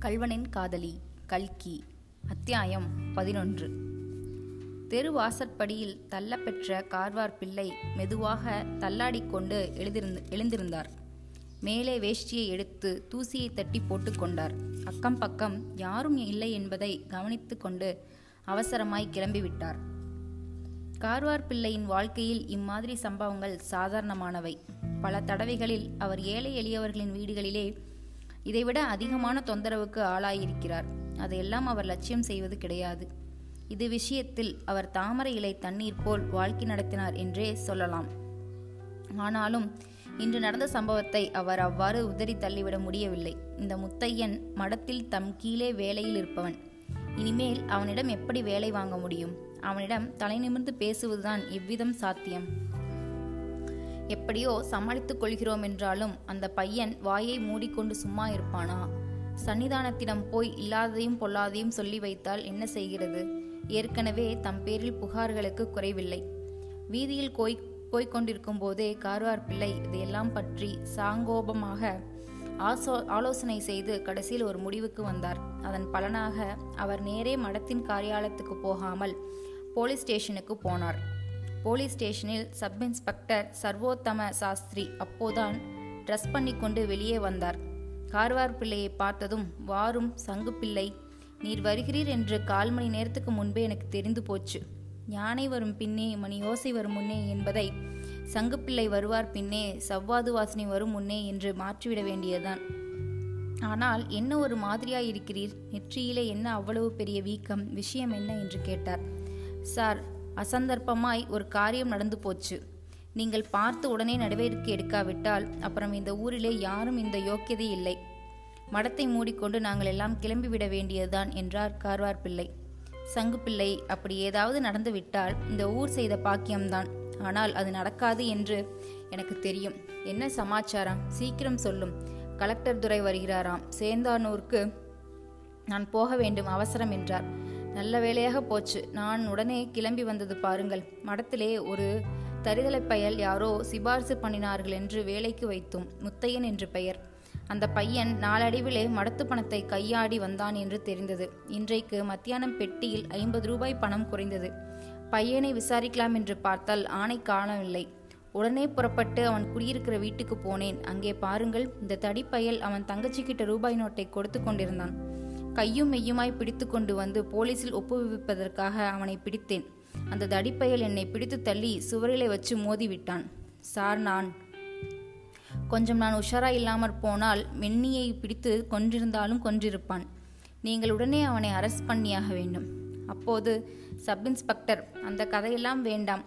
கல்வனின் காதலி கல்கி. அத்தியாயம் பதினொன்று. தெருவாசற்படியில் தள்ளப்பெற்ற கார்வார் பிள்ளை மெதுவாக தள்ளாடிக்கொண்டு எழுதிருந்து எழுந்திருந்தார். மேலே வேஷ்டியை எடுத்து தூசியை தட்டி போட்டுக்கொண்டார் அக்கம் பக்கம் யாரும் இல்லை என்பதை கவனித்து கொண்டு அவசரமாய் கிளம்பிவிட்டார். கார்வார் பிள்ளையின் வாழ்க்கையில் இம்மாதிரி சம்பவங்கள் சாதாரணமானவை. பல தடவைகளில் அவர் ஏழை எளியவர்களின் வீடுகளிலே இதைவிட அதிகமான தொந்தரவுக்கு ஆளாயிருக்கிறார். அதையெல்லாம் அவர் லட்சியம் செய்வது கிடையாது. இது விஷயத்தில் அவர் தாமரை இலை தண்ணீர் போல் வாழ்க்கை நடத்தினார் என்றே சொல்லலாம். ஆனாலும் இன்று நடந்த சம்பவத்தை அவர் அவ்வாறு உதறி தள்ளிவிட முடியவில்லை. இந்த முத்தையன் மடத்தில் தம் கீழே வேலையில் இருப்பவன். இனிமேல் அவனிடம் எப்படி வேலை வாங்க முடியும்? அவனிடம் தலை நிமிர்ந்து பேசுவதுதான் எவ்விதம் சாத்தியம். எப்படியோ சமாளித்துக் கொள்கிறோம் என்றாலும் அந்த பையன் வாயை மூடிக்கொண்டு சும்மா இருப்பானா? சன்னிதானத்திடம் போய் இல்லாததையும் பொல்லாதையும் சொல்லி வைத்தால் என்ன செய்கிறது? ஏற்கனவே தம் பேரில் புகார்களுக்கு குறைவில்லை. வீதியில் கோய் போய்கொண்டிருக்கும் போதே கார்வார் பிள்ளை இதையெல்லாம் பற்றி சாங்கோபமாக ஆசோ ஆலோசனை செய்து கடைசியில் ஒரு முடிவுக்கு வந்தார். அதன் பலனாக அவர் நேரே மடத்தின் காரியாலயத்துக்கு போகாமல் போலீஸ் ஸ்டேஷனுக்கு போனார். போலீஸ் ஸ்டேஷனில் சப் இன்ஸ்பெக்டர் சர்வோத்தம சாஸ்திரி அப்போதான் ட்ரெஸ் பண்ணி கொண்டு வெளியே வந்தார். கார்வார் பிள்ளையை பார்த்ததும் வாரும் சங்கு பிள்ளை நீர் வருகிறீர் என்று கால் மணி நேரத்துக்கு முன்பே எனக்கு தெரிந்து போச்சு. யானை வரும் பின்னே மணி யோசை வரும் முன்னே என்பதை சங்குப்பிள்ளை வருவார் பின்னே சவ்வாது வாசனை வரும் முன்னே என்று மாற்றிவிட வேண்டியதுதான். ஆனால் என்ன ஒரு மாதிரியாயிருக்கிறீர்? நெற்றியிலே என்ன அவ்வளவு பெரிய வீக்கம்? விஷயம் என்ன? என்று கேட்டார். சார் அசந்தர்ப்பமாய் ஒரு காரியம் நடந்து போச்சு. நீங்கள் பார்த்து உடனே நடவடிக்கை எடுக்காவிட்டால் அப்புறம் இந்த ஊரிலே யாரும் இந்த யோக்கியதை இல்லை. மடத்தை மூடிக்கொண்டு நாங்கள் எல்லாம் கிளம்பிவிட வேண்டியதுதான் என்றார் கார்வார் பிள்ளை. சங்கு பிள்ளை அப்படி ஏதாவது நடந்துவிட்டால் இந்த ஊர் செய்த பாக்கியம்தான். ஆனால் அது நடக்காது என்று எனக்கு தெரியும். என்ன சமாச்சாரம்? சீக்கிரம் சொல்லும். கலெக்டர் துறை வருகிறாராம். சேந்தானூருக்கு நான் போக வேண்டும் அவசரம் என்றார். நல்ல வேலையாக போச்சு. நான் உடனே கிளம்பி வந்தது பாருங்கள். மடத்திலே ஒரு தரிதலை பயல் யாரோ சிபார்சு பண்ணினார்கள் என்று வேலைக்கு வைத்தும் முத்தையன் என்று பெயர். அந்த பையன் நாளடைவிலே மடத்து பணத்தை கையாடி வந்தான் என்று தெரிந்தது. இன்றைக்கு மத்தியானம் பெட்டியில் ஐம்பது ரூபாய் பணம் குறைந்தது. பையனை விசாரிக்கலாம் என்று பார்த்தால் ஆணை காணவில்லை. உடனே புறப்பட்டு அவன் குடியிருக்கிற வீட்டுக்கு போனேன். அங்கே பாருங்கள் இந்த தடிப்பயல் அவன் தங்கச்சிக்கிட்ட ரூபாய் நோட்டை கொடுத்து கொண்டிருந்தான். கையும் மெய்யுமாய் பிடித்து கொண்டு வந்து போலீஸில் ஒப்புவிப்பதற்காக அவனை பிடித்தேன். அந்த தடிப்பயல் என்னை பிடித்து தள்ளி சுவரிலே வச்சு மோதிவிட்டான். சார் நான் கொஞ்சம் நான் உஷாரா இல்லாமற் போனால் மென்னியை பிடித்து கொன்றிருந்தாலும் கொன்றிருப்பான். நீங்கள் உடனே அவனை அரெஸ்ட் பண்ணியாக வேண்டும். அப்போது சப் இன்ஸ்பெக்டர் அந்த கதையெல்லாம் வேண்டாம்.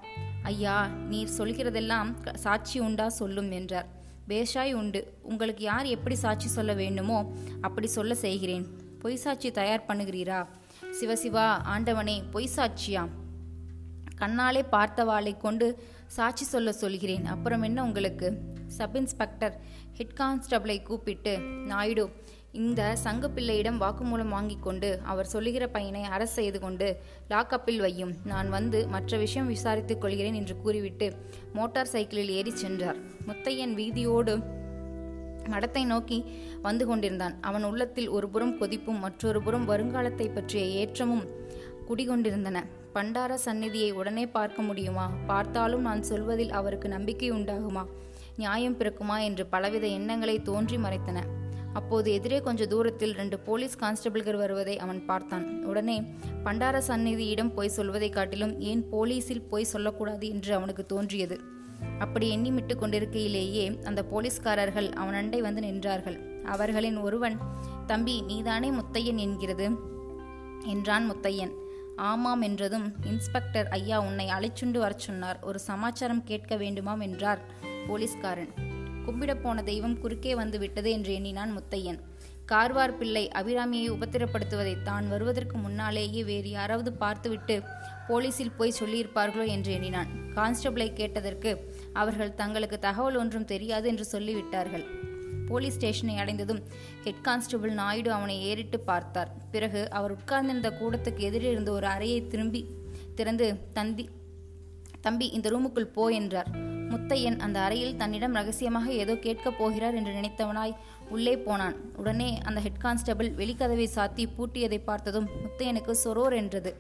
ஐயா நீர் சொல்கிறதெல்லாம் சாட்சி உண்டா சொல்லும் என்றார். பேஷாய் உண்டு. உங்களுக்கு யார் எப்படி சாட்சி சொல்ல வேண்டுமோ அப்படி சொல்ல செய்கிறேன். பொய் சாட்சி தயார் பண்ணுகிறீரா? சிவசிவா ஆண்டவனே பொய் கண்ணாலே பார்த்தவாளை கொண்டு சாட்சி சொல்ல சொல்கிறேன். அப்புறம் என்ன உங்களுக்கு? சப் இன்ஸ்பெக்டர் ஹெட் கான்ஸ்டபிளை கூப்பிட்டு நாயுடு இந்த சங்க பிள்ளையிடம் வாக்குமூலம் வாங்கி கொண்டு அவர் சொல்லுகிற பையனை அரசு செய்து கொண்டு லாக்அப்பில் வையும். நான் வந்து மற்ற விஷயம் விசாரித்துக் கொள்கிறேன் என்று கூறிவிட்டு மோட்டார் சைக்கிளில் ஏறி சென்றார். முத்தையன் வீதியோடு மடத்தை நோக்கி வந்து கொண்டிருந்தான். அவன் உள்ளத்தில் ஒருபுறம் கொதிப்பும் மற்றொரு புறம் வருங்காலத்தை பற்றிய ஏற்றமும் குடிகொண்டிருந்தன. பண்டார சந்நிதியை உடனே பார்க்க முடியுமா? பார்த்தாலும் நான் சொல்வதில் அவருக்கு நம்பிக்கை உண்டாகுமா? நியாயம் பிறக்குமா? என்று பலவித எண்ணங்களை தோன்றி மறைத்தன. அப்போது எதிரே கொஞ்ச தூரத்தில் ரெண்டு போலீஸ் கான்ஸ்டபிள்கள் வருவதை அவன் பார்த்தான். உடனே பண்டார சந்நிதியிடம் போய் சொல்வதை காட்டிலும் ஏன் போலீஸில் போய் சொல்லக்கூடாது? என்று அவனுக்கு தோன்றியது. அப்படி எண்ணிமிட்டு கொண்டிருக்கையிலேயே அந்த போலீஸ்காரர்கள் அவன் அண்டை வந்து நின்றார்கள். அவர்களின் ஒருவன் தம்பி நீதானே முத்தையன் என்கிறது? என்றான் முத்தையன். ஆமாம் என்றதும் இன்ஸ்பெக்டர் ஐயா உன்னை அழைச்சுண்டு வரச் சொன்னார். ஒரு சமாச்சாரம் கேட்க வேண்டுமாம் என்றார் போலீஸ்காரன். கும்பிடப் போன தெய்வம் குறுக்கே வந்து விட்டது என்று எண்ணினான் முத்தையன். கார்வார் பிள்ளை அபிராமியை உபத்திரப்படுத்துவதை தான் வருவதற்கு முன்னாலேயே வேறு யாராவது பார்த்துவிட்டு போலீஸில் போய் சொல்லியிருப்பார்களோ என்று எண்ணினான். கான்ஸ்டபிளை கேட்டதற்கு அவர்கள் தங்களுக்கு தகவல் ஒன்றும் தெரியாது என்று சொல்லிவிட்டார்கள். போலீஸ் ஸ்டேஷனை அடைந்ததும் ஹெட் கான்ஸ்டபிள் நாயுடு அவனை ஏறிட்டு பார்த்தார். பிறகு அவர் உட்கார்ந்திருந்த கூடத்துக்கு எதிரே இருந்த ஒரு அறையை திரும்பி திறந்து தந்தி தம்பி இந்த ரூமுக்குள் போ என்றார். முத்தையன் அந்த அறையில் தன்னிடம் ரகசியமாக ஏதோ கேட்கப் போகிறார் என்று நினைத்தவனாய் உள்ளே போனான். உடனே அந்த ஹெட் கான்ஸ்டபிள் வெளிக்கதவை சாத்தி பூட்டியதை பார்த்ததும் முத்தையனுக்கு சொரோர் என்றது.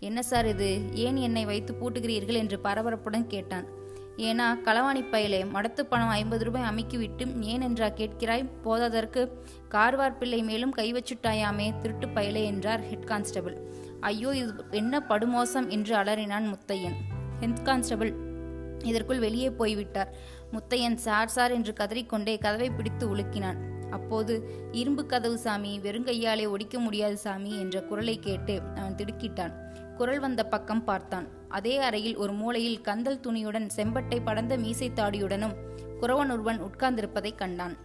என்ன சார் இது? ஏன் என்னை வைத்து பூட்டுகிறீர்கள்? என்று பரபரப்புடன் கேட்டான். ஏனா களவாணி பயலே மடத்து பணம் ஐம்பது ரூபாய் அமுக்கிவிட்டு ஏன் என்றா கேட்கிறாய்? போதாதற்கு கார்வார் பிள்ளை மேலும் கை வச்சுட்டாயாமே திருட்டு பயலே என்றார் ஹெட் கான்ஸ்டபிள் ஐயோ இது என்ன படுமோசம் என்று அலறினான் முத்தையன். ஹெட் கான்ஸ்டபிள் இதற்குள் வெளியே போய்விட்டார். முத்தையன் சார் சார் என்று கதறிக்கொண்டே கதவை பிடித்து உலுக்கினான். அப்போது இரும்பு கதவு சாமி வெறுங்கையாலே ஒடிக்க முடியாது சாமி என்ற குரலை கேட்டு அவன் திடுக்கிட்டான். குரல் வந்த பக்கம் பார்த்தான். அதே அறையில் ஒரு மூலையில் கந்தல் துணியுடன் செம்பட்டை படந்த மீசை தாடியுடனும் குறவன் ஒருவன் உட்கார்ந்திருப்பதைக் கண்டான்.